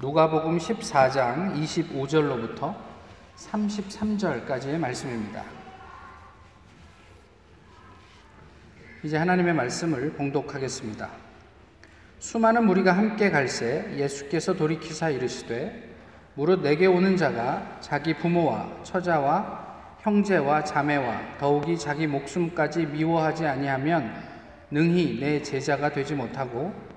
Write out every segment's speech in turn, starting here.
누가복음 14장 25절로부터 33절까지의 말씀입니다. 이제 하나님의 말씀을 봉독하겠습니다. 수많은 무리가 함께 갈새 예수께서 돌이키사 이르시되 무릇 내게 오는 자가 자기 부모와 처자와 형제와 자매와 더욱이 자기 목숨까지 미워하지 아니하면 능히 내 제자가 되지 못하고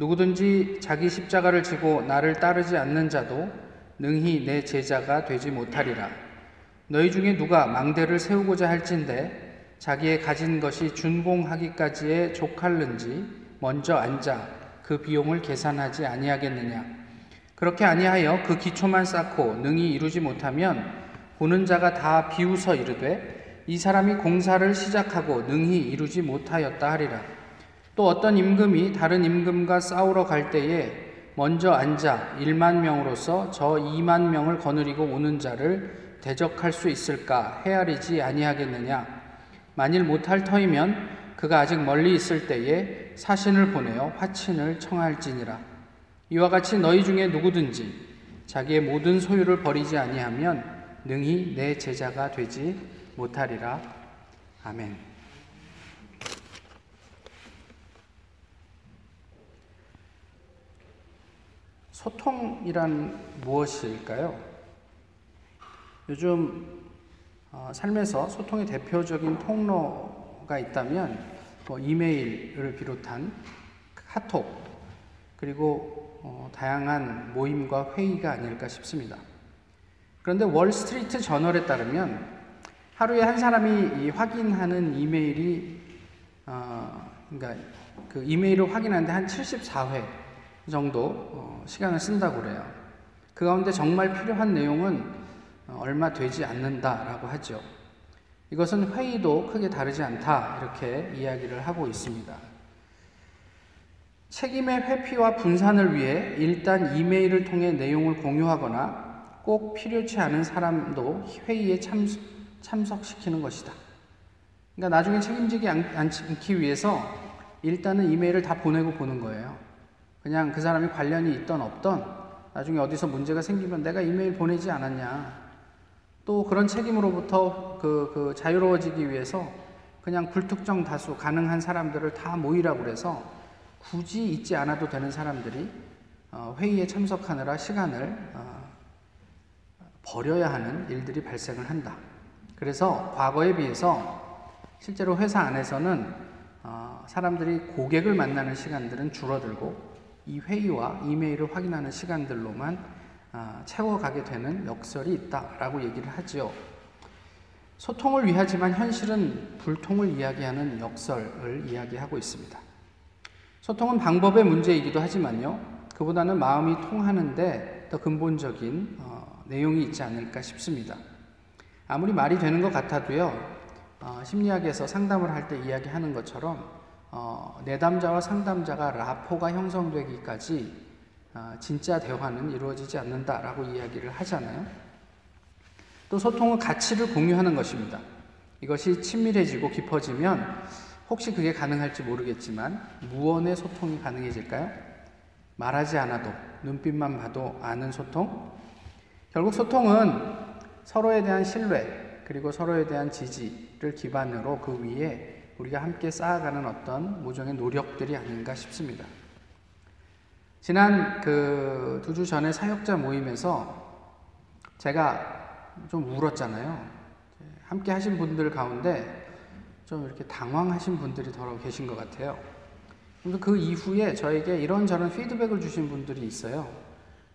누구든지 자기 십자가를 지고 나를 따르지 않는 자도 능히 내 제자가 되지 못하리라. 너희 중에 누가 망대를 세우고자 할진대 자기의 가진 것이 준공하기까지에 족할는지 먼저 앉아 그 비용을 계산하지 아니하겠느냐. 그렇게 아니하여 그 기초만 쌓고 능히 이루지 못하면 보는 자가 다 비웃어 이르되 이 사람이 공사를 시작하고 능히 이루지 못하였다 하리라. 또 어떤 임금이 다른 임금과 싸우러 갈 때에 먼저 앉아 1만 명으로서 저 2만 명을 거느리고 오는 자를 대적할 수 있을까 헤아리지 아니하겠느냐 만일 못할 터이면 그가 아직 멀리 있을 때에 사신을 보내어 화친을 청할지니라. 이와 같이 너희 중에 누구든지 자기의 모든 소유를 버리지 아니하면 능히 내 제자가 되지 못하리라. 아멘. 소통이란 무엇일까요? 요즘 어, 삶에서 소통의 대표적인 통로가 있다면 뭐 이메일을 비롯한 카톡 그리고 어, 다양한 모임과 회의가 아닐까 싶습니다. 그런데 월스트리트 저널에 따르면 하루에 한 사람이 확인하는 이메일이 어, 그러니까 그 이메일을 확인하는데 한 74회 정도 어, 시간을 쓴다고 그래요. 그 가운데 정말 필요한 내용은 어, 얼마 되지 않는다라고 하죠. 이것은 회의도 크게 다르지 않다 이렇게 이야기를 하고 있습니다. 책임의 회피와 분산을 위해 일단 이메일을 통해 내용을 공유하거나 꼭 필요치 않은 사람도 회의에 참, 참석시키는 것이다. 그러니까 나중에 책임지기 않기 위해서 일단은 이메일을 다 보내고 보는 거예요. 그냥 그 사람이 관련이 있던 없던 나중에 어디서 문제가 생기면 내가 이메일 보내지 않았냐. 또 그런 책임으로부터 그, 그 자유로워지기 위해서 그냥 불특정 다수 가능한 사람들을 다 모이라고 그래서 굳이 있지 않아도 되는 사람들이 어, 회의에 참석하느라 시간을 어, 버려야 하는 일들이 발생을 한다. 그래서 과거에 비해서 실제로 회사 안에서는 어, 사람들이 고객을 만나는 시간들은 줄어들고 이 회의와 이메일을 확인하는 시간들로만 아, 채워가게 되는 역설이 있다라고 얘기를 하지요. 소통을 위하지만 현실은 불통을 이야기하는 역설을 이야기하고 있습니다. 소통은 방법의 문제이기도 하지만요, 그보다는 마음이 통하는데 더 근본적인 어, 내용이 있지 않을까 싶습니다. 아무리 말이 되는 것 같아도요, 어, 심리학에서 상담을 할 때 이야기하는 것처럼 어, 내담자와 상담자가 라포가 형성되기까지 아, 진짜 대화는 이루어지지 않는다라고 이야기를 하잖아요. 또 소통은 가치를 공유하는 것입니다. 이것이 친밀해지고 깊어지면 혹시 그게 가능할지 모르겠지만 무언의 소통이 가능해질까요? 말하지 않아도 눈빛만 봐도 아는 소통? 결국 소통은 서로에 대한 신뢰 그리고 서로에 대한 지지를 기반으로 그 위에 우리가 함께 쌓아가는 어떤 모종의 노력들이 아닌가 싶습니다. 지난 그 두 주 전에 사역자 모임에서 제가 좀 울었잖아요. 함께 하신 분들 가운데 좀 이렇게 당황하신 분들이 더러 계신 것 같아요. 그 이후에 저에게 이런저런 피드백을 주신 분들이 있어요.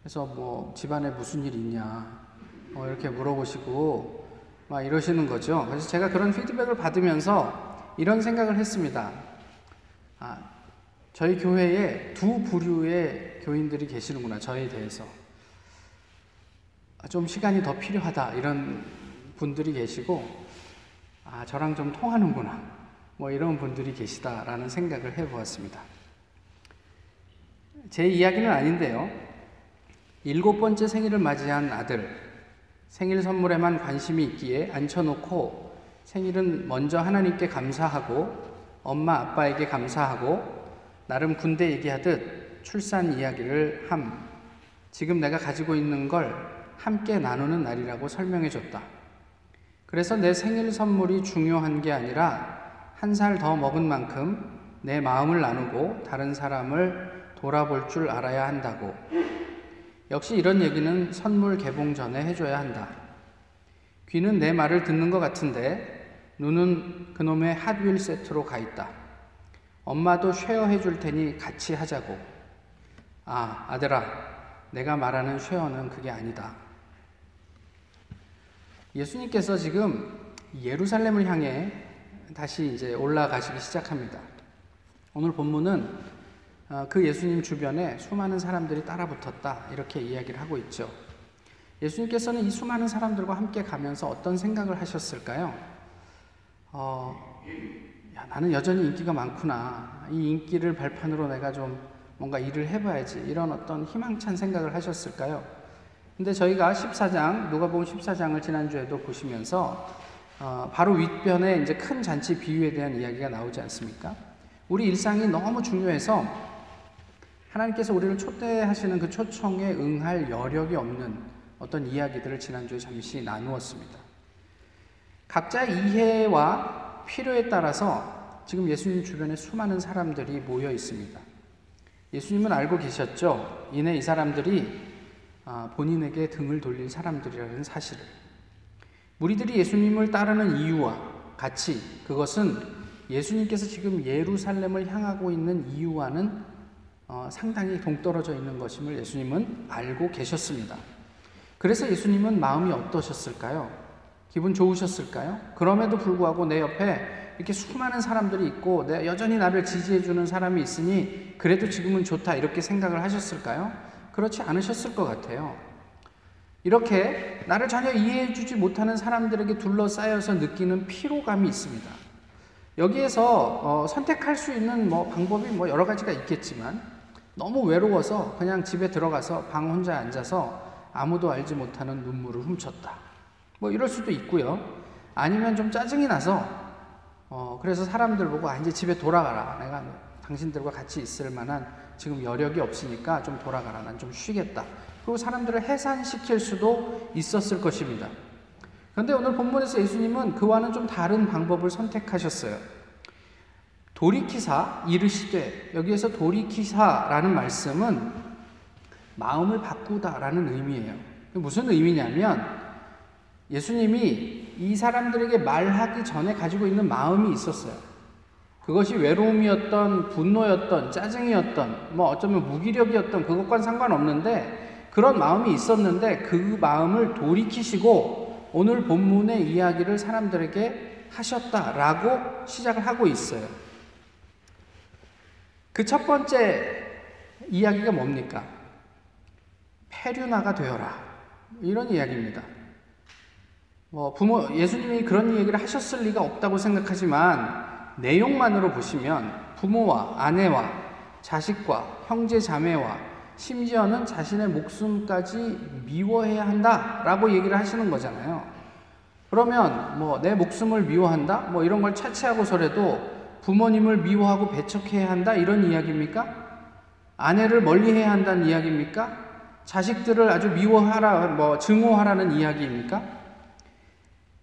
그래서 뭐 집안에 무슨 일 있냐, 뭐 이렇게 물어보시고 막 이러시는 거죠. 그래서 제가 그런 피드백을 받으면서 이런 생각을 했습니다. 아, 저희 교회에 두 부류의 교인들이 계시는구나, 저에 대해서. 좀 시간이 더 필요하다, 이런 분들이 계시고, 아, 저랑 좀 통하는구나, 뭐 이런 분들이 계시다라는 생각을 해 보았습니다. 제 이야기는 아닌데요. 일곱 번째 생일을 맞이한 아들, 생일 선물에만 관심이 있기에 앉혀놓고 생일은 먼저 하나님께 감사하고 엄마 아빠에게 감사하고 나름 군대 얘기하듯 출산 이야기를 함 지금 내가 가지고 있는 걸 함께 나누는 날이라고 설명해 줬다. 그래서 내 생일 선물이 중요한 게 아니라 한 살 더 먹은 만큼 내 마음을 나누고 다른 사람을 돌아볼 줄 알아야 한다고. 역시 이런 얘기는 선물 개봉 전에 해줘야 한다. 귀는 내 말을 듣는 것 같은데 눈은 그놈의 핫윌 세트로 가 있다. 엄마도 쉐어해 줄 테니 같이 하자고. 아, 아들아, 내가 말하는 쉐어는 그게 아니다. 예수님께서 지금 예루살렘을 향해 다시 이제 올라가시기 시작합니다. 오늘 본문은 어, 그 예수님 주변에 수많은 사람들이 따라붙었다 이렇게 이야기를 하고 있죠. 예수님께서는 이 수많은 사람들과 함께 가면서 어떤 생각을 하셨을까요? 어, 야, 나는 여전히 인기가 많구나. 이 인기를 발판으로 내가 좀 뭔가 일을 해봐야지. 이런 어떤 희망찬 생각을 하셨을까요? 근데 저희가 14장, 누가복음 14장을 지난주에도 보시면서 어, 바로 윗변에 이제 큰 잔치 비유에 대한 이야기가 나오지 않습니까? 우리 일상이 너무 중요해서 하나님께서 우리를 초대하시는 그 초청에 응할 여력이 없는 어떤 이야기들을 지난주에 잠시 나누었습니다. 각자의 이해와 필요에 따라서 지금 예수님 주변에 수많은 사람들이 모여 있습니다. 예수님은 알고 계셨죠? 이내 이 사람들이 아, 본인에게 등을 돌릴 사람들이라는 사실을. 무리들이 예수님을 따르는 이유와 같이 그것은 예수님께서 지금 예루살렘을 향하고 있는 이유와는 어, 상당히 동떨어져 있는 것임을 예수님은 알고 계셨습니다. 그래서 예수님은 마음이 어떠셨을까요? 기분 좋으셨을까요? 그럼에도 불구하고 내 옆에 이렇게 수많은 사람들이 있고 내 여전히 나를 지지해주는 사람이 있으니 그래도 지금은 좋다 이렇게 생각을 하셨을까요? 그렇지 않으셨을 것 같아요. 이렇게 나를 전혀 이해해주지 못하는 사람들에게 둘러싸여서 느끼는 피로감이 있습니다. 여기에서 어, 선택할 수 있는 뭐 방법이 뭐 여러 가지가 있겠지만 너무 외로워서 그냥 집에 들어가서 방 혼자 앉아서 아무도 알지 못하는 눈물을 훔쳤다. 뭐 이럴 수도 있고요. 아니면 좀 짜증이 나서 어, 그래서 사람들 보고 아, 이제 집에 돌아가라. 내가 당신들과 같이 있을 만한 지금 여력이 없으니까 좀 돌아가라. 난 좀 쉬겠다. 그리고 사람들을 해산시킬 수도 있었을 것입니다. 그런데 오늘 본문에서 예수님은 그와는 좀 다른 방법을 선택하셨어요. 돌이키사 이르시되 여기에서 돌이키사라는 말씀은 마음을 바꾸다라는 의미예요. 무슨 의미냐면 예수님이 이 사람들에게 말하기 전에 가지고 있는 마음이 있었어요. 그것이 외로움이었던 분노였던 짜증이었던 뭐 어쩌면 무기력이었던 그것과는 상관없는데 그런 마음이 있었는데 그 마음을 돌이키시고 오늘 본문의 이야기를 사람들에게 하셨다라고 시작을 하고 있어요. 그 첫 번째 이야기가 뭡니까? 페류나가 되어라. 이런 이야기입니다. 뭐 부모 예수님이 그런 얘기를 하셨을 리가 없다고 생각하지만 내용만으로 보시면 부모와 아내와 자식과 형제 자매와 심지어는 자신의 목숨까지 미워해야 한다라고 얘기를 하시는 거잖아요. 그러면 뭐 내 목숨을 미워한다? 뭐 이런 걸 차치하고서라도 부모님을 미워하고 배척해야 한다 이런 이야기입니까? 아내를 멀리해야 한다는 이야기입니까? 자식들을 아주 미워하라 뭐 증오하라는 이야기입니까?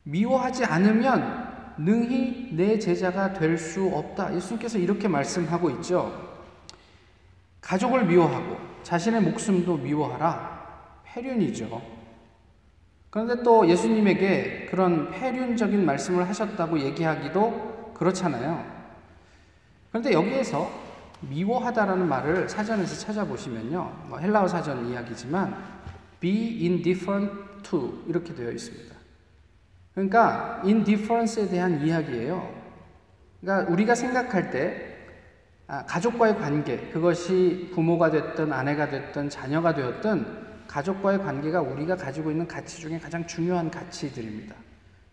미워하지 않으면 능히 내 제자가 될 수 없다. 예수님께서 이렇게 말씀하고 있죠. 가족을 미워하고 자신의 목숨도 미워하라. 폐륜이죠. 그런데 또 예수님에게 그런 폐륜적인 말씀을 하셨다고 얘기하기도 그렇잖아요. 그런데 여기에서 미워하다라는 말을 사전에서 찾아보시면요. 뭐 헬라어 사전 이야기지만 be indifferent to 이렇게 되어 있습니다. 그러니까 indifference에 대한 이야기예요. 그러니까 우리가 생각할 때 아, 가족과의 관계, 그것이 부모가 됐든 아내가 됐든 자녀가 되었든 가족과의 관계가 우리가 가지고 있는 가치 중에 가장 중요한 가치들입니다.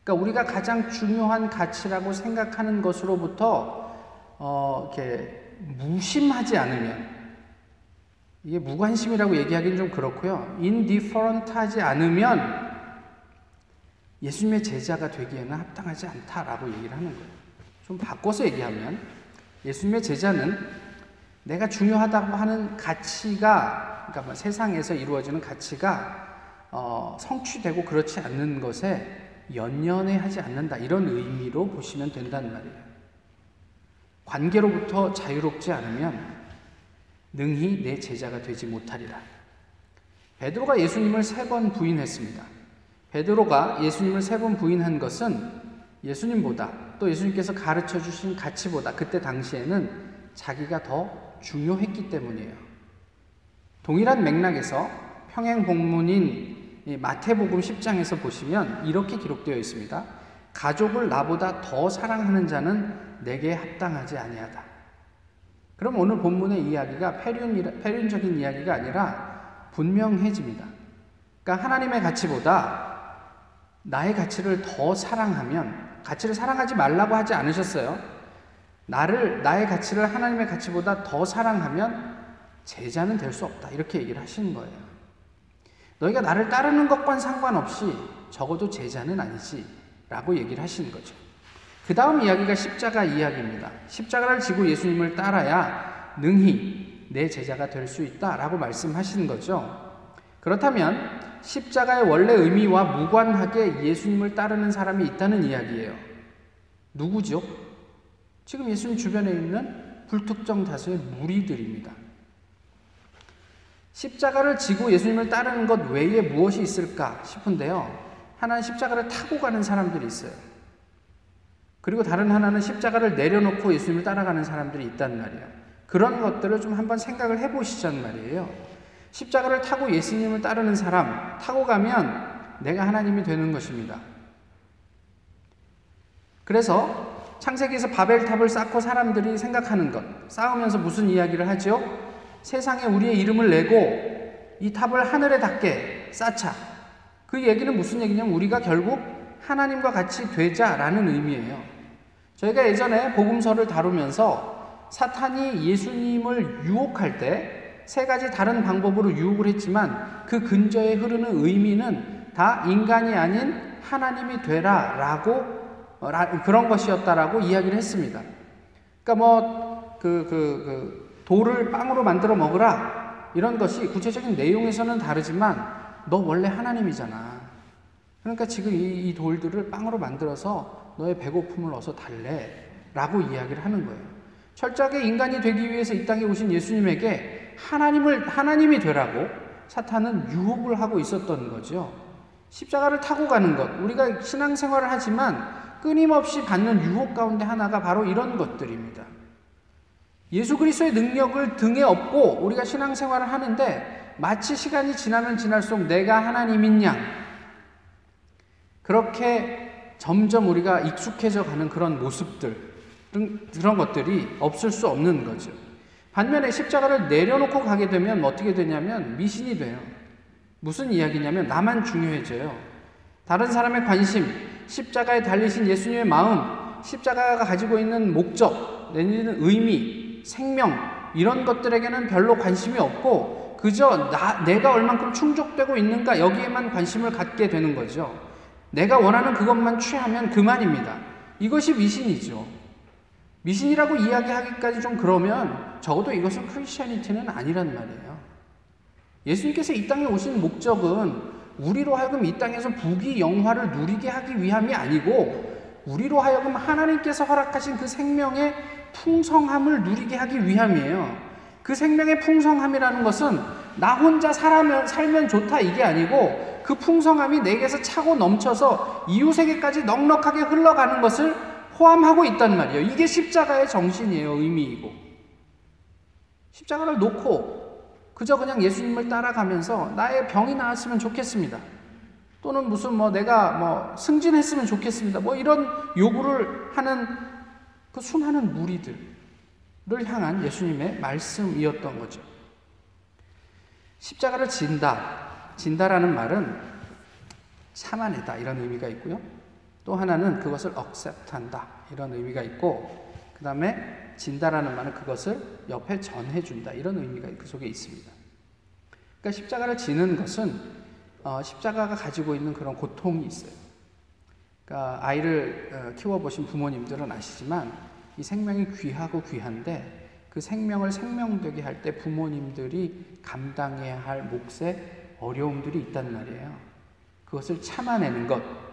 그러니까 우리가 가장 중요한 가치라고 생각하는 것으로부터 어, 이렇게 무심하지 않으면 이게 무관심이라고 얘기하기는 좀 그렇고요. indifferent하지 않으면 예수님의 제자가 되기에는 합당하지 않다라고 얘기를 하는 거예요. 좀 바꿔서 얘기하면 예수님의 제자는 내가 중요하다고 하는 가치가 그러니까 뭐 세상에서 이루어지는 가치가 어, 성취되고 그렇지 않는 것에 연연해 하지 않는다 이런 의미로 보시면 된다는 말이에요. 관계로부터 자유롭지 않으면 능히 내 제자가 되지 못하리라. 베드로가 예수님을 세 번 부인했습니다. 베드로가 예수님을 세 번 부인한 것은 예수님보다 또 예수님께서 가르쳐 주신 가치보다 그때 당시에는 자기가 더 중요했기 때문이에요. 동일한 맥락에서 평행 복문인 마태복음 10장에서 보시면 이렇게 기록되어 있습니다. 가족을 나보다 더 사랑하는 자는 내게 합당하지 아니하다. 그럼 오늘 본문의 이야기가 폐륜, 폐륜적인 이야기가 아니라 분명해집니다. 그러니까 하나님의 가치보다 나의 가치를 더 사랑하면 가치를 사랑하지 말라고 하지 않으셨어요. 나를 나의 가치를 하나님의 가치보다 더 사랑하면 제자는 될 수 없다. 이렇게 얘기를 하시는 거예요. 너희가 나를 따르는 것과는 상관없이 적어도 제자는 아니지. 라고 얘기를 하시는 거죠. 그 다음 이야기가 십자가 이야기입니다. 십자가를 지고 예수님을 따라야 능히 내 제자가 될 수 있다. 라고 말씀하시는 거죠. 그렇다면 십자가의 원래 의미와 무관하게 예수님을 따르는 사람이 있다는 이야기예요. 누구죠? 지금 예수님 주변에 있는 불특정 다수의 무리들입니다. 십자가를 지고 예수님을 따르는 것 외에 무엇이 있을까 싶은데요. 하나는 십자가를 타고 가는 사람들이 있어요. 그리고 다른 하나는 십자가를 내려놓고 예수님을 따라가는 사람들이 있단 말이에요. 그런 것들을 좀 한번 생각을 해보시자는 말이에요. 십자가를 타고 예수님을 따르는 사람, 타고 가면 내가 하나님이 되는 것입니다. 그래서 창세기에서 바벨탑을 쌓고 사람들이 생각하는 것, 쌓으면서 무슨 이야기를 하죠? 세상에 우리의 이름을 내고 이 탑을 하늘에 닿게 쌓자. 그 얘기는 무슨 얘기냐면 우리가 결국 하나님과 같이 되자라는 의미예요. 저희가 예전에 복음서를 다루면서 사탄이 예수님을 유혹할 때 세 가지 다른 방법으로 유혹을 했지만 그 근저에 흐르는 의미는 다 인간이 아닌 하나님이 되라 라고 어, 그런 것이었다라고 이야기를 했습니다. 그러니까 뭐 그, 그, 그 돌을 빵으로 만들어 먹으라 이런 것이 구체적인 내용에서는 다르지만 너 원래 하나님이잖아. 그러니까 지금 이, 이 돌들을 빵으로 만들어서 너의 배고픔을 어서 달래. 라고 이야기를 하는 거예요. 철저하게 인간이 되기 위해서 이 땅에 오신 예수님에게 하나님을, 하나님이 되라고 사탄은 유혹을 하고 있었던 거죠. 십자가를 타고 가는 것. 우리가 신앙생활을 하지만 끊임없이 받는 유혹 가운데 하나가 바로 이런 것들입니다. 예수 그리스도의 능력을 등에 업고 우리가 신앙생활을 하는데 마치 시간이 지나면 지날수록 내가 하나님인 양 그렇게 점점 우리가 익숙해져 가는 그런 모습들 그런 것들이 없을 수 없는 거죠. 반면에 십자가를 내려놓고 가게 되면 어떻게 되냐면 미신이 돼요. 무슨 이야기냐면 나만 중요해져요. 다른 사람의 관심, 십자가에 달리신 예수님의 마음, 십자가가 가지고 있는 목적, 내지는 의미, 생명 이런 것들에게는 별로 관심이 없고 그저 나, 내가 얼만큼 충족되고 있는가 여기에만 관심을 갖게 되는 거죠. 내가 원하는 그것만 취하면 그만입니다. 이것이 미신이죠. 미신이라고 이야기하기까지 좀 그러면 적어도 이것은 크리스천니티는 아니란 말이에요. 예수님께서 이 땅에 오신 목적은 우리로 하여금 이 땅에서 부귀 영화를 누리게 하기 위함이 아니고 우리로 하여금 하나님께서 허락하신 그 생명의 풍성함을 누리게 하기 위함이에요. 그 생명의 풍성함이라는 것은 나 혼자 살면, 살면 좋다 이게 아니고 그 풍성함이 내게서 차고 넘쳐서 이웃에게까지 넉넉하게 흘러가는 것을 포함하고 있단 말이에요. 이게 십자가의 정신이에요. 의미이고. 십자가를 놓고 그저 그냥 예수님을 따라가면서 나의 병이 나았으면 좋겠습니다. 또는 무슨 뭐 내가 뭐 승진했으면 좋겠습니다. 뭐 이런 요구를 하는 그 수많은 무리들. 를 향한 예수님의 말씀이었던 거죠. 십자가를 진다. 진다라는 말은 참아내다 이런 의미가 있고요. 또 하나는 그것을 accept한다 이런 의미가 있고 그 다음에 진다라는 말은 그것을 옆에 전해준다 이런 의미가 그 속에 있습니다. 그러니까 십자가를 지는 것은 어, 십자가가 가지고 있는 그런 고통이 있어요. 그러니까 아이를 어, 키워보신 부모님들은 아시지만 이 생명이 귀하고 귀한데 그 생명을 생명되게 할 때 부모님들이 감당해야 할 몫에 어려움들이 있단 말이에요. 그것을 참아내는 것.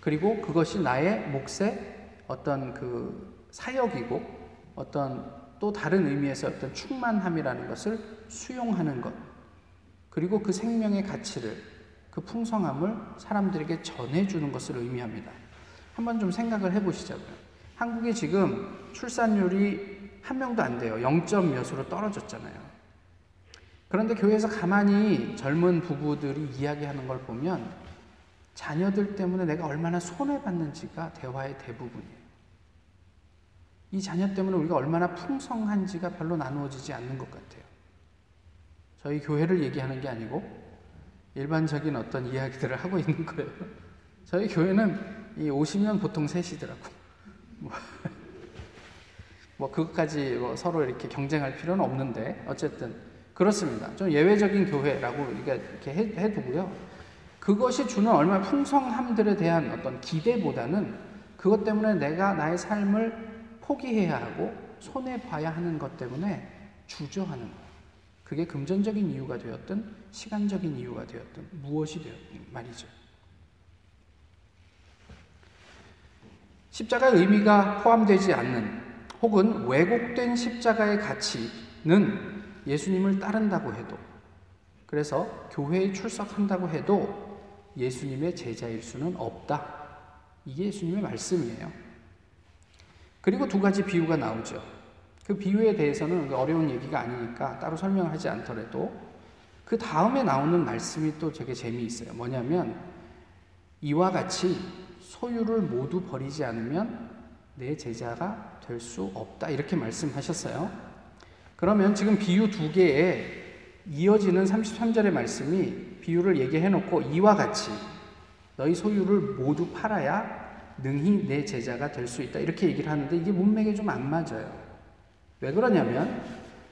그리고 그것이 나의 몫의 어떤 그 사역이고 어떤 또 다른 의미에서 어떤 충만함이라는 것을 수용하는 것. 그리고 그 생명의 가치를 그 풍성함을 사람들에게 전해주는 것을 의미합니다. 한번 좀 생각을 해보시자고요. 한국이 지금 출산율이 한 명도 안 돼요. 0점 몇으로 떨어졌잖아요. 그런데 교회에서 가만히 젊은 부부들이 이야기하는 걸 보면 자녀들 때문에 내가 얼마나 손해받는지가 대화의 대부분이에요. 이 자녀 때문에 우리가 얼마나 풍성한지가 별로 나누어지지 않는 것 같아요. 저희 교회를 얘기하는 게 아니고 일반적인 어떤 이야기들을 하고 있는 거예요. 저희 교회는 이 50년 보통 셋이더라고. 뭐, 뭐 그것까지 뭐 서로 이렇게 경쟁할 필요는 없는데 어쨌든 그렇습니다. 좀 예외적인 교회라고 이렇게 해, 두고요 그것이 주는 얼마나 풍성함들에 대한 어떤 기대보다는 그것 때문에 내가 나의 삶을 포기해야 하고 손해 봐야 하는 것 때문에 주저하는 것. 그게 금전적인 이유가 되었든 시간적인 이유가 되었든 무엇이 되었든 말이죠. 십자가의 의미가 포함되지 않는 혹은 왜곡된 십자가의 가치는 예수님을 따른다고 해도 그래서 교회에 출석한다고 해도 예수님의 제자일 수는 없다. 이게 예수님의 말씀이에요. 그리고 두 가지 비유가 나오죠. 그 비유에 대해서는 어려운 얘기가 아니니까 따로 설명을 하지 않더라도 그 다음에 나오는 말씀이 또 되게 재미있어요. 뭐냐면 이와 같이 소유를 모두 버리지 않으면 내 제자가 될 수 없다. 이렇게 말씀하셨어요. 그러면 지금 비유 두 개에 이어지는 33절의 말씀이 비유를 얘기해 놓고 이와 같이 너희 소유를 모두 팔아야 능히 내 제자가 될 수 있다. 이렇게 얘기를 하는데 이게 문맥에 좀 안 맞아요. 왜 그러냐면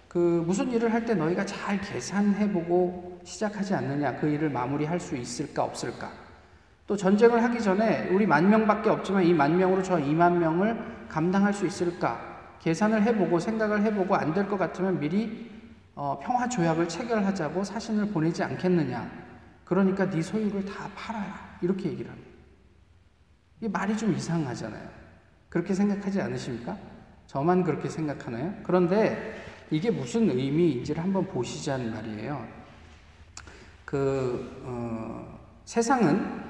그 무슨 일을 할 때 너희가 잘 계산해 보고 시작하지 않느냐. 그 일을 마무리할 수 있을까 없을까? 또 전쟁을 하기 전에 우리 만 명밖에 없지만 이 만 명으로 저 2만 명을 감당할 수 있을까? 계산을 해보고 생각을 해보고 안 될 것 같으면 미리 어, 평화 조약을 체결하자고 사신을 보내지 않겠느냐? 그러니까 네 소유를 다 팔아라 이렇게 얘기를 합니다. 이 말이 좀 이상하잖아요. 그렇게 생각하지 않으십니까? 저만 그렇게 생각하나요? 그런데 이게 무슨 의미인지를 한번 보시자는 말이에요. 그 어, 세상은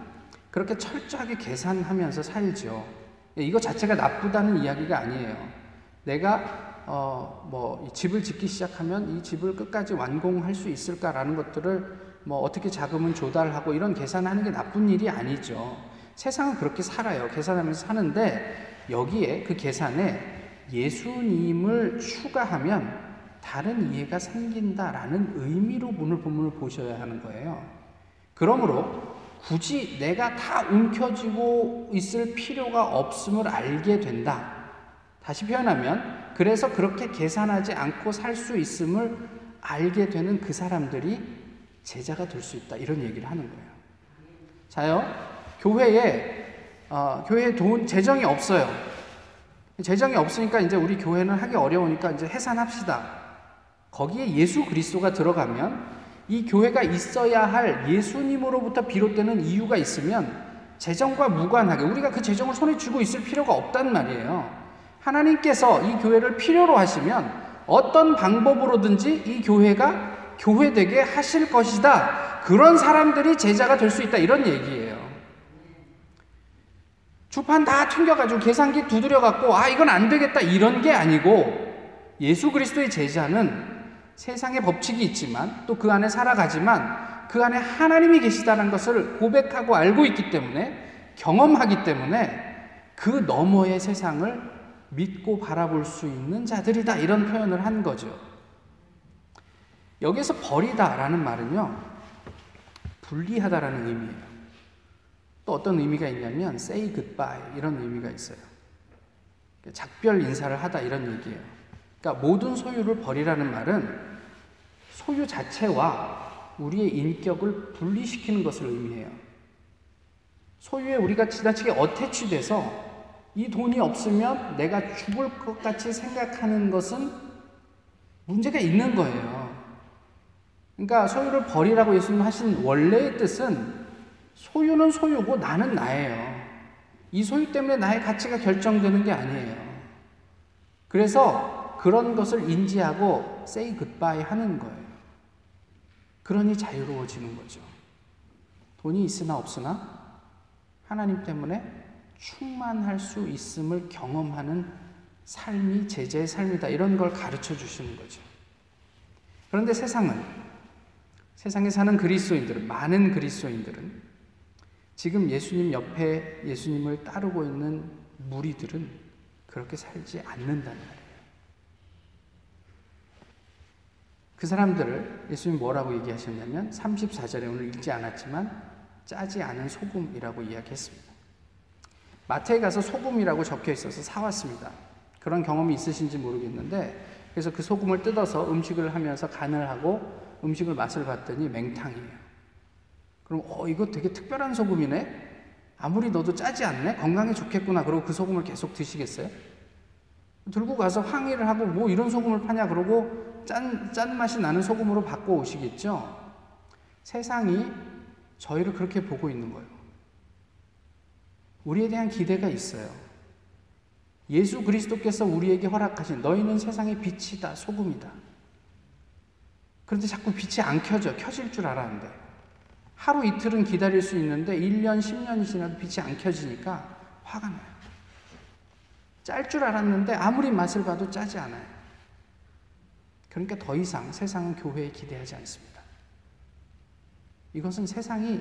그렇게 철저하게 계산하면서 살죠. 이거 자체가 나쁘다는 이야기가 아니에요. 내가 어, 뭐 집을 짓기 시작하면 이 집을 끝까지 완공할 수 있을까라는 것들을 뭐 어떻게 자금은 조달하고 이런 계산하는 게 나쁜 일이 아니죠. 세상은 그렇게 살아요. 계산하면서 사는데 여기에 그 계산에 예수님을 추가하면 다른 이해가 생긴다라는 의미로 오늘 본문을 보셔야 하는 거예요. 그러므로 굳이 내가 다 움켜쥐고 있을 필요가 없음을 알게 된다. 다시 표현하면 그래서 그렇게 계산하지 않고 살 수 있음을 알게 되는 그 사람들이 제자가 될 수 있다. 이런 얘기를 하는 거예요. 자요. 교회에 어, 교회에 돈 재정이 없어요. 재정이 없으니까 이제 우리 교회는 하기 어려우니까 이제 해산합시다. 거기에 예수 그리스도가 들어가면 이 교회가 있어야 할 예수님으로부터 비롯되는 이유가 있으면 재정과 무관하게 우리가 그 재정을 손에 쥐고 있을 필요가 없단 말이에요. 하나님께서 이 교회를 필요로 하시면 어떤 방법으로든지 이 교회가 교회되게 하실 것이다. 그런 사람들이 제자가 될 수 있다. 이런 얘기예요. 주판 다 튕겨가지고 계산기 두드려갖고 아 이건 안 되겠다 이런 게 아니고 예수 그리스도의 제자는 세상의 법칙이 있지만 또 그 안에 살아가지만 그 안에 하나님이 계시다는 것을 고백하고 알고 있기 때문에 경험하기 때문에 그 너머의 세상을 믿고 바라볼 수 있는 자들이다 이런 표현을 한 거죠. 여기서 버리다라는 말은요 분리하다라는 의미예요. 또 어떤 의미가 있냐면 say goodbye 이런 의미가 있어요. 작별 인사를 하다 이런 얘기예요. 그러니까 모든 소유를 버리라는 말은 소유 자체와 우리의 인격을 분리시키는 것을 의미해요. 소유에 우리가 지나치게 어태치돼서 이 돈이 없으면 내가 죽을 것 같이 생각하는 것은 문제가 있는 거예요. 그러니까 소유를 버리라고 예수님 하신 원래의 뜻은 소유는 소유고 나는 나예요. 이 소유 때문에 나의 가치가 결정되는 게 아니에요. 그래서 그런 것을 인지하고 say goodbye 하는 거예요. 그러니 자유로워지는 거죠. 돈이 있으나 없으나 하나님 때문에 충만할 수 있음을 경험하는 삶이 제자의 삶이다. 이런 걸 가르쳐 주시는 거죠. 그런데 세상은 세상에 사는 그리스도인들은 많은 그리스도인들은 지금 예수님 옆에 예수님을 따르고 있는 무리들은 그렇게 살지 않는다는 말이에요. 그 사람들을 예수님 뭐라고 얘기하셨냐면 34절에 오늘 읽지 않았지만 짜지 않은 소금이라고 이야기했습니다. 마트에 가서 소금이라고 적혀 있어서 사왔습니다. 그런 경험이 있으신지 모르겠는데 그래서 그 소금을 뜯어서 음식을 하면서 간을 하고 음식을 맛을 봤더니 맹탕이에요. 그럼 어 이거 되게 특별한 소금이네. 아무리 넣어도 짜지 않네. 건강에 좋겠구나. 그러고 그 소금을 계속 드시겠어요? 들고 가서 항의를 하고 뭐 이런 소금을 파냐 그러고 짠, 짠 맛이 나는 소금으로 바꿔 오시겠죠? 세상이 저희를 그렇게 보고 있는 거예요. 우리에 대한 기대가 있어요. 예수 그리스도께서 우리에게 허락하신 너희는 세상의 빛이다, 소금이다. 그런데 자꾸 빛이 안 켜져. 켜질 줄 알았는데. 하루 이틀은 기다릴 수 있는데 1년, 10년이 지나도 빛이 안 켜지니까 화가 나요. 짤 줄 알았는데 아무리 맛을 봐도 짜지 않아요. 그러니까 더 이상 세상은 교회에 기대하지 않습니다. 이것은 세상이,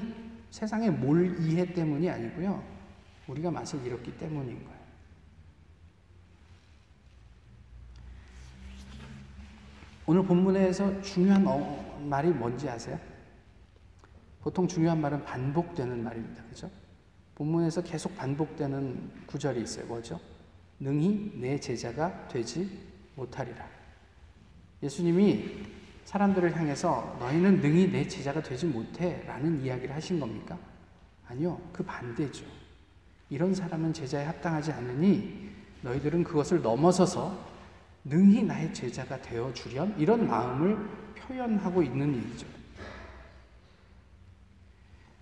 세상의 몰 이해 때문이 아니고요. 우리가 맛을 잃었기 때문인 거예요. 오늘 본문에서 중요한 어, 말이 뭔지 아세요? 보통 중요한 말은 반복되는 말입니다. 그죠? 본문에서 계속 반복되는 구절이 있어요. 뭐죠? 능히 내 제자가 되지 못하리라. 예수님이 사람들을 향해서 너희는 능히 내 제자가 되지 못해 라는 이야기를 하신 겁니까? 아니요. 그 반대죠. 이런 사람은 제자에 합당하지 않으니 너희들은 그것을 넘어서서 능히 나의 제자가 되어 주렴 이런 마음을 표현하고 있는 얘기죠.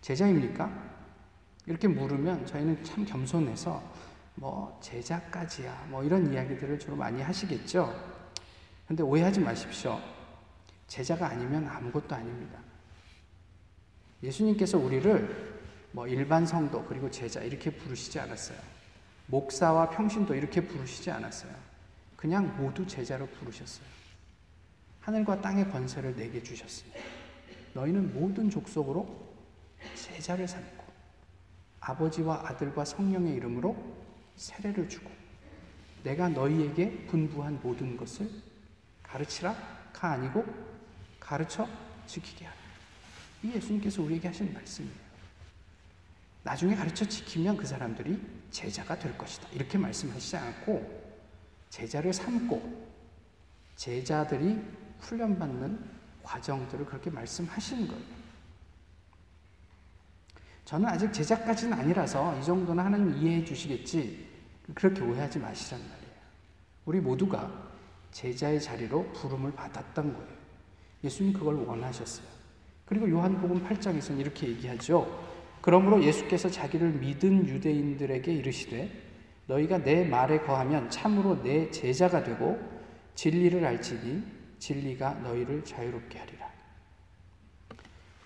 제자입니까? 이렇게 물으면 저희는 참 겸손해서 뭐 제자까지야 뭐 이런 이야기들을 주로 많이 하시겠죠. 근데 오해하지 마십시오. 제자가 아니면 아무것도 아닙니다. 예수님께서 우리를 뭐 일반 성도 그리고 제자 이렇게 부르시지 않았어요. 목사와 평신도 이렇게 부르시지 않았어요. 그냥 모두 제자로 부르셨어요. 하늘과 땅의 권세를 내게 주셨습니다. 너희는 모든 족속으로 제자를 삼고 아버지와 아들과 성령의 이름으로 세례를 주고 내가 너희에게 분부한 모든 것을 가르치라 가 아니고 가르쳐 지키게 하라. 이 예수님께서 우리에게 하신 말씀이에요. 나중에 가르쳐 지키면 그 사람들이 제자가 될 것이다. 이렇게 말씀하시지 않고 제자를 삼고 제자들이 훈련받는 과정들을 그렇게 말씀하시는 거예요. 저는 아직 제자까지는 아니라서 이 정도는 하나님 이해해 주시겠지. 그렇게 오해하지 마시란 말이에요. 우리 모두가 제자의 자리로 부름을 받았던 거예요. 예수님 그걸 원하셨어요. 그리고 요한복음 8장에서는 이렇게 얘기하죠. 그러므로 예수께서 자기를 믿은 유대인들에게 이르시되 너희가 내 말에 거하면 참으로 내 제자가 되고 진리를 알지니 진리가 너희를 자유롭게 하리라.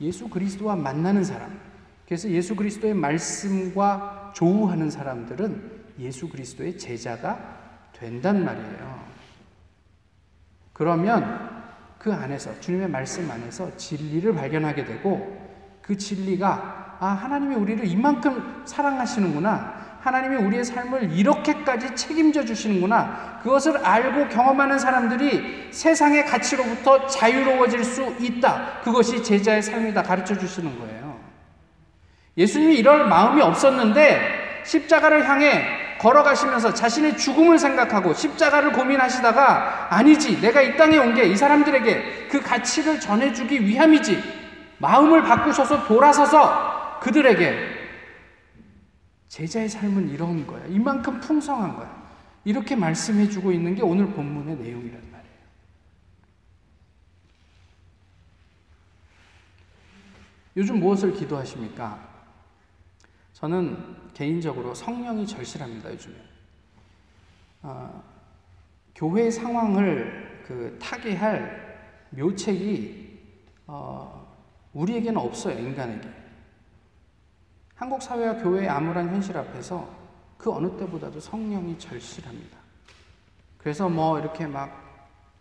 예수 그리스도와 만나는 사람, 그래서 예수 그리스도의 말씀과 조우하는 사람들은 예수 그리스도의 제자가 된단 말이에요. 그러면 그 안에서 주님의 말씀 안에서 진리를 발견하게 되고 그 진리가 아 하나님이 우리를 이만큼 사랑하시는구나 하나님이 우리의 삶을 이렇게까지 책임져 주시는구나. 그것을 알고 경험하는 사람들이 세상의 가치로부터 자유로워질 수 있다. 그것이 제자의 삶이다. 가르쳐 주시는 거예요. 예수님이 이럴 마음이 없었는데 십자가를 향해 걸어가시면서 자신의 죽음을 생각하고 십자가를 고민하시다가 아니지. 내가 이 땅에 온 게 이 사람들에게 그 가치를 전해주기 위함이지. 마음을 바꾸셔서 돌아서서 그들에게 제자의 삶은 이런 거야. 이만큼 풍성한 거야. 이렇게 말씀해 주고 있는 게 오늘 본문의 내용이란 말이에요. 요즘 무엇을 기도하십니까? 저는 개인적으로 성령이 절실합니다, 요즘에. 아, 교회 상황을 그 타개할 묘책이 어, 우리에게는 없어요, 인간에게. 한국 사회와 교회의 암울한 현실 앞에서 그 어느 때보다도 성령이 절실합니다. 그래서 뭐 이렇게 막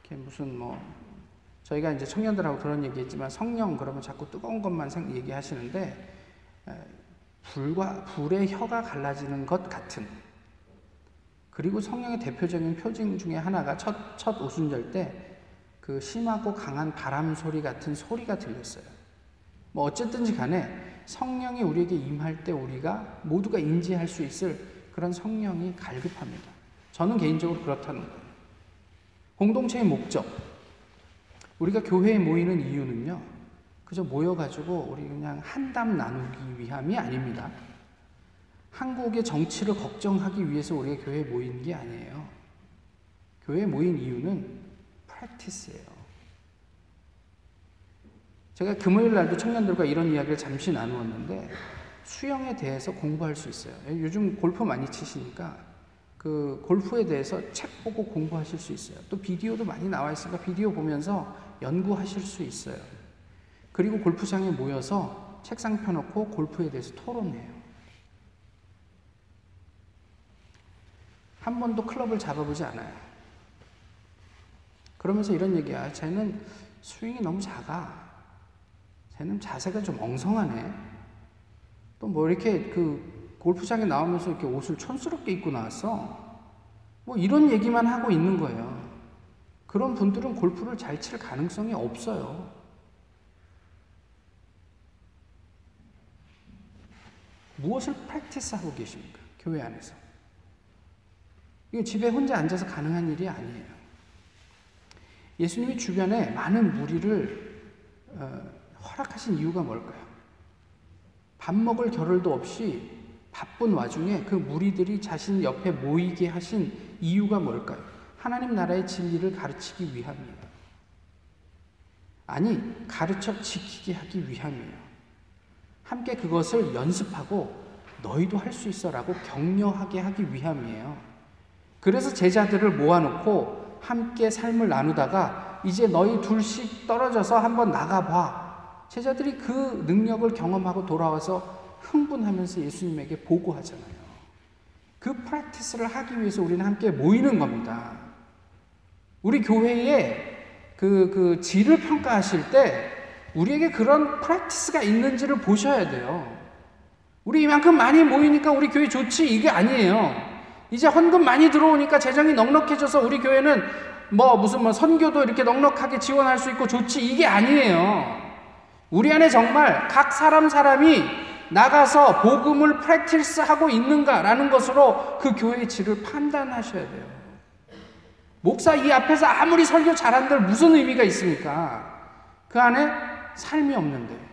이렇게 무슨 뭐 저희가 이제 청년들하고 그런 얘기했지만 성령 그러면 자꾸 뜨거운 것만 얘기하시는데 불과 불의 혀가 갈라지는 것 같은 그리고 성령의 대표적인 표징 중에 하나가 첫, 첫 오순절 때 그 심하고 강한 바람 소리 같은 소리가 들렸어요. 뭐 어쨌든지 간에 성령이 우리에게 임할 때 우리가 모두가 인지할 수 있을 그런 성령이 갈급합니다. 저는 개인적으로 그렇다는 거예요. 공동체의 목적. 우리가 교회에 모이는 이유는요, 그저 모여가지고 우리 그냥 한담 나누기 위함이 아닙니다. 한국의 정치를 걱정하기 위해서 우리가 교회에 모인 게 아니에요. 교회에 모인 이유는 프랙티스예요. 제가 금요일 날도 청년들과 이런 이야기를 잠시 나누었는데 수영에 대해서 공부할 수 있어요. 요즘 골프 많이 치시니까 그 골프에 대해서 책 보고 공부하실 수 있어요. 또 비디오도 많이 나와 있으니까 비디오 보면서 연구하실 수 있어요. 그리고 골프장에 모여서 책상 펴놓고 골프에 대해서 토론해요. 한 번도 클럽을 잡아보지 않아요. 그러면서 이런 얘기야. 쟤는 스윙이 너무 작아. 쟤는 자세가 좀 엉성하네. 또 뭐 이렇게 그 골프장에 나오면서 이렇게 옷을 촌스럽게 입고 나왔어. 뭐 이런 얘기만 하고 있는 거예요. 그런 분들은 골프를 잘 칠 가능성이 없어요. 무엇을 프랙티스 하고 계십니까? 교회 안에서. 이거 집에 혼자 앉아서 가능한 일이 아니에요. 예수님이 주변에 많은 무리를 어, 허락하신 이유가 뭘까요? 밥 먹을 겨를도 없이 바쁜 와중에 그 무리들이 자신 옆에 모이게 하신 이유가 뭘까요? 하나님 나라의 진리를 가르치기 위함이에요. 아니, 가르쳐 지키게 하기 위함이에요. 함께 그것을 연습하고 너희도 할 수 있어라고 격려하게 하기 위함이에요. 그래서 제자들을 모아놓고 함께 삶을 나누다가 이제 너희 둘씩 떨어져서 한번 나가봐. 제자들이 그 능력을 경험하고 돌아와서 흥분하면서 예수님에게 보고하잖아요. 그 프랙티스를 하기 위해서 우리는 함께 모이는 겁니다. 우리 교회에 그, 그 질을 평가하실 때 우리에게 그런 프랙티스가 있는지를 보셔야 돼요. 우리 이만큼 많이 모이니까 우리 교회 좋지 이게 아니에요. 이제 헌금 많이 들어오니까 재정이 넉넉해져서 우리 교회는 뭐 무슨 뭐 선교도 이렇게 넉넉하게 지원할 수 있고 좋지 이게 아니에요. 우리 안에 정말 각 사람 사람이 나가서 복음을 프랙티스 하고 있는가라는 것으로 그 교회의 질을 판단하셔야 돼요. 목사 이 앞에서 아무리 설교 잘한들 무슨 의미가 있습니까? 그 안에 삶이 없는데.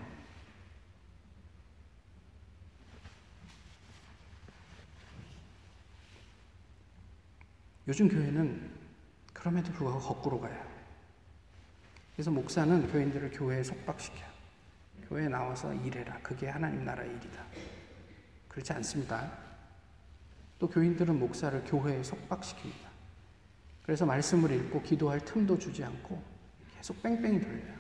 요즘 교회는 그럼에도 불구하고 거꾸로 가요. 그래서 목사는 교인들을 교회에 속박시켜요. 교회에 나와서 일해라. 그게 하나님 나라의 일이다. 그렇지 않습니다. 또 교인들은 목사를 교회에 속박시킵니다. 그래서 말씀을 읽고 기도할 틈도 주지 않고 계속 뺑뺑이 돌려요.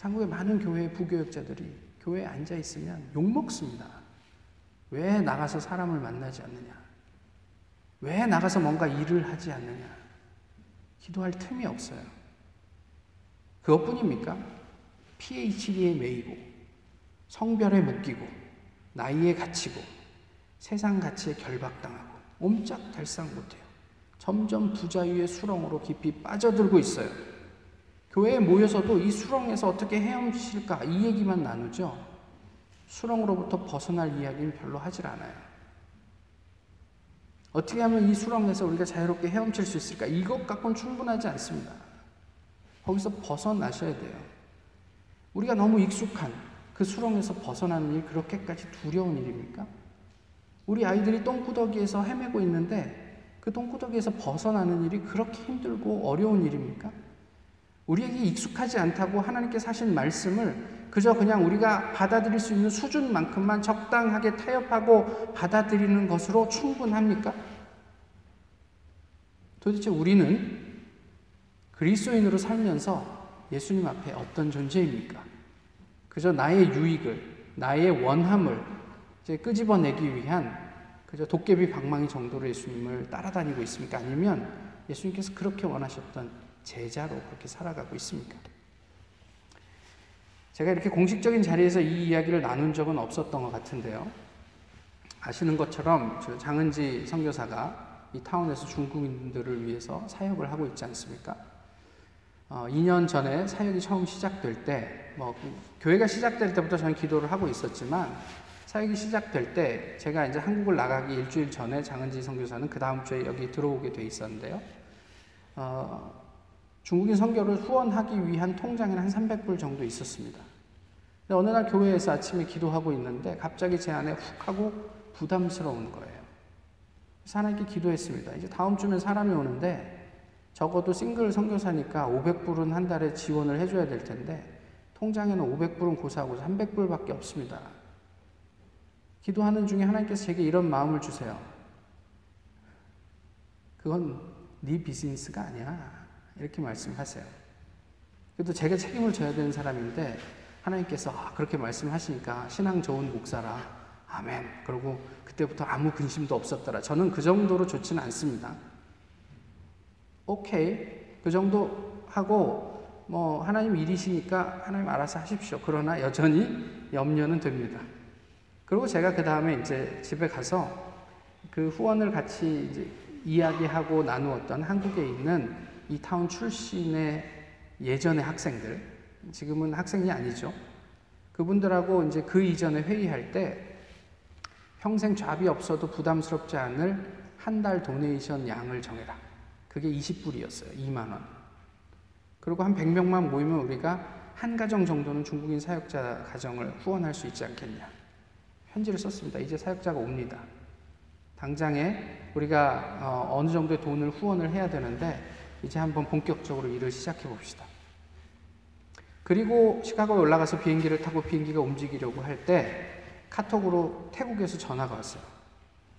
한국의 많은 교회 부교육자들이 교회에 앉아 있으면 욕 먹습니다. 왜 나가서 사람을 만나지 않느냐? 왜 나가서 뭔가 일을 하지 않느냐? 기도할 틈이 없어요. 그것뿐입니까? PhD에 매이고, 성별에 묶이고, 나이에 갇히고, 세상 가치에 결박당하고, 옴짝달싹 못해요. 점점 부자유의 수렁으로 깊이 빠져들고 있어요. 교회에 모여서도 이 수렁에서 어떻게 헤엄칠까 이 얘기만 나누죠. 수렁으로부터 벗어날 이야기는 별로 하질 않아요. 어떻게 하면 이 수렁에서 우리가 자유롭게 헤엄칠 수 있을까? 이것 갖고는 충분하지 않습니다. 거기서 벗어나셔야 돼요. 우리가 너무 익숙한 그 수렁에서 벗어나는 일 그렇게까지 두려운 일입니까? 우리 아이들이 똥구더기에서 헤매고 있는데 그 똥구더기에서 벗어나는 일이 그렇게 힘들고 어려운 일입니까? 우리에게 익숙하지 않다고 하나님께서 하신 말씀을 그저 그냥 우리가 받아들일 수 있는 수준만큼만 적당하게 타협하고 받아들이는 것으로 충분합니까? 도대체 우리는 그리스도인으로 살면서 예수님 앞에 어떤 존재입니까? 그저 나의 유익을, 나의 원함을 이제 끄집어내기 위한 그저 도깨비 방망이 정도로 예수님을 따라다니고 있습니까? 아니면 예수님께서 그렇게 원하셨던 제자로 그렇게 살아가고 있습니까? 제가 이렇게 공식적인 자리에서 이 이야기를 나눈 적은 없었던 것 같은데요. 아시는 것처럼 장은지 선교사가 이 타운에서 중국인들을 위해서 사역을 하고 있지 않습니까? 어, 2년 전에 사역이 처음 시작될 때, 뭐, 교회가 시작될 때부터 저는 기도를 하고 있었지만, 사역이 시작될 때, 제가 이제 한국을 나가기 일주일 전에 장은지 선교사는 그 다음 주에 여기 들어오게 돼 있었는데요. 어, 중국인 선교를 후원하기 위한 통장에는 한 300불 정도 있었습니다. 근데 어느 날 교회에서 아침에 기도하고 있는데 갑자기 제 안에 훅 하고 부담스러운 거예요. 그래서 하나님께 기도했습니다. 이제 다음 주면 사람이 오는데 적어도 싱글 선교사니까 500불은 한 달에 지원을 해줘야 될 텐데 통장에는 500불은 고사하고 300불밖에 없습니다. 기도하는 중에 하나님께서 제게 이런 마음을 주세요. 그건 네 비즈니스가 아니야. 이렇게 말씀하세요. 그래도 제가 책임을 져야 되는 사람인데 하나님께서 아, 그렇게 말씀하시니까 신앙 좋은 목사라 아멘. 그리고 그때부터 아무 근심도 없었더라. 저는 그 정도로 좋지는 않습니다. 오케이 그 정도 하고 뭐 하나님 일이시니까 하나님 알아서 하십시오. 그러나 여전히 염려는 됩니다. 그리고 제가 그 다음에 이제 집에 가서 그 후원을 같이 이제 이야기하고 나누었던 한국에 있는 이 타운 출신의 예전의 학생들, 지금은 학생이 아니죠. 그분들하고 이제 그 이전에 회의할 때 평생 잡이 없어도 부담스럽지 않을 한 달 도네이션 양을 정해라. 그게 20불이었어요. 2만 원. 그리고 한 100명만 모이면 우리가 한 가정 정도는 중국인 사역자 가정을 후원할 수 있지 않겠냐. 편지를 썼습니다. 이제 사역자가 옵니다. 당장에 우리가 어, 느 정도의 돈을 후원을 해야 되는데 이제 한번 본격적으로 일을 시작해 봅시다. 그리고 시카고에 올라가서 비행기를 타고 비행기가 움직이려고 할 때 카톡으로 태국에서 전화가 왔어요.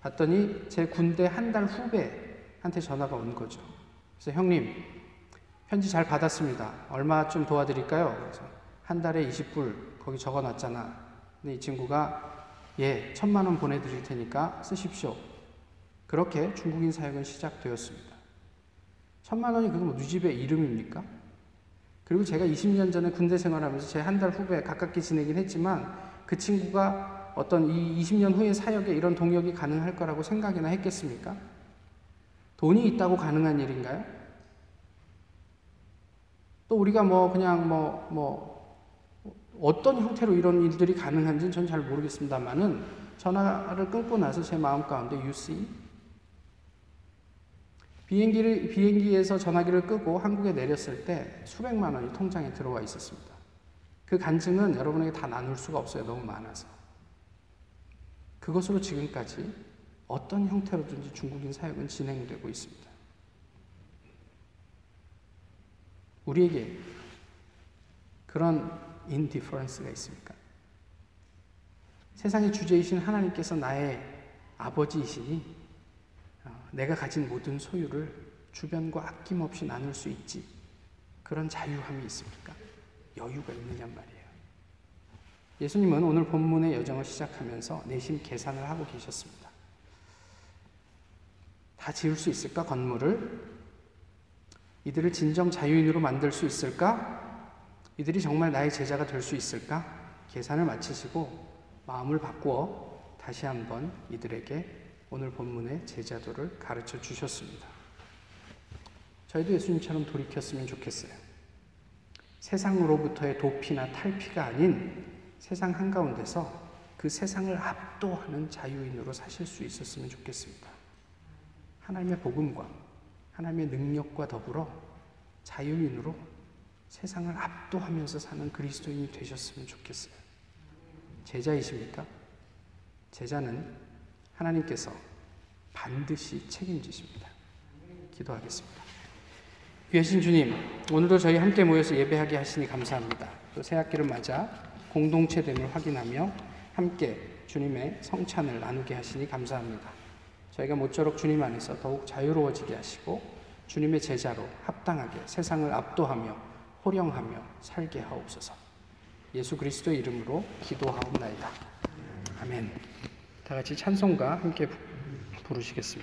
봤더니 제 군대 한 달 후배 한테 전화가 온 거죠. 그래서 형님, 편지 잘 받았습니다. 얼마 좀 도와드릴까요? 그래서 한 달에 20불 거기 적어 놨잖아. 근데 이 친구가 예, 천만 원 보내드릴 테니까 쓰십시오. 그렇게 중국인 사역은 시작되었습니다. 천만 원이 그거 뭐 누집의 이름입니까? 그리고 제가 20년 전에 군대 생활하면서 제 한 달 후배 가깝게 지내긴 했지만 그 친구가 어떤 이 20년 후의 사역에 이런 동역이 가능할 거라고 생각이나 했겠습니까? 돈이 있다고 가능한 일인가요? 또 우리가 뭐 그냥 뭐, 뭐 어떤 형태로 이런 일들이 가능한지는 전 잘 모르겠습니다만은 전화를 끊고 나서 제 마음 가운데 see 비행기를 비행기에서 전화기를 끄고 한국에 내렸을 때 수백만 원이 통장에 들어와 있었습니다. 그 간증은 여러분에게 다 나눌 수가 없어요. 너무 많아서. 그것으로 지금까지 어떤 형태로든지 중국인 사역은 진행되고 있습니다. 우리에게 그런 인디퍼런스가 있습니까? 세상의 주제이신 하나님께서 나의 아버지이시니 어, 내가 가진 모든 소유를 주변과 아낌없이 나눌 수 있지. 그런 자유함이 있습니까? 여유가 있느냔 말이에요. 예수님은 오늘 본문의 여정을 시작하면서 내심 계산을 하고 계셨습니다. 다 지을 수 있을까, 건물을? 이들을 진정 자유인으로 만들 수 있을까? 이들이 정말 나의 제자가 될 수 있을까? 계산을 마치시고 마음을 바꾸어 다시 한번 이들에게 오늘 본문의 제자도를 가르쳐 주셨습니다. 저희도 예수님처럼 돌이켰으면 좋겠어요. 세상으로부터의 도피나 탈피가 아닌 세상 한가운데서 그 세상을 압도하는 자유인으로 사실 수 있었으면 좋겠습니다. 하나님의 복음과 하나님의 능력과 더불어 자유인으로 세상을 압도하면서 사는 그리스도인이 되셨으면 좋겠어요. 제자이십니까? 제자는 하나님께서 반드시 책임지십니다. 기도하겠습니다. 귀하신 주님, 오늘도 저희 함께 모여서 예배하게 하시니 감사합니다. 또 새학기를 맞아 공동체됨을 확인하며 함께 주님의 성찬을 나누게 하시니 감사합니다. 저희가 모쪼록 주님 안에서 더욱 자유로워지게 하시고 주님의 제자로 합당하게 세상을 압도하며 호령하며 살게 하옵소서. 예수 그리스도의 이름으로 기도하옵나이다. 아멘. 다 같이 찬송가 함께 부르시겠습니다.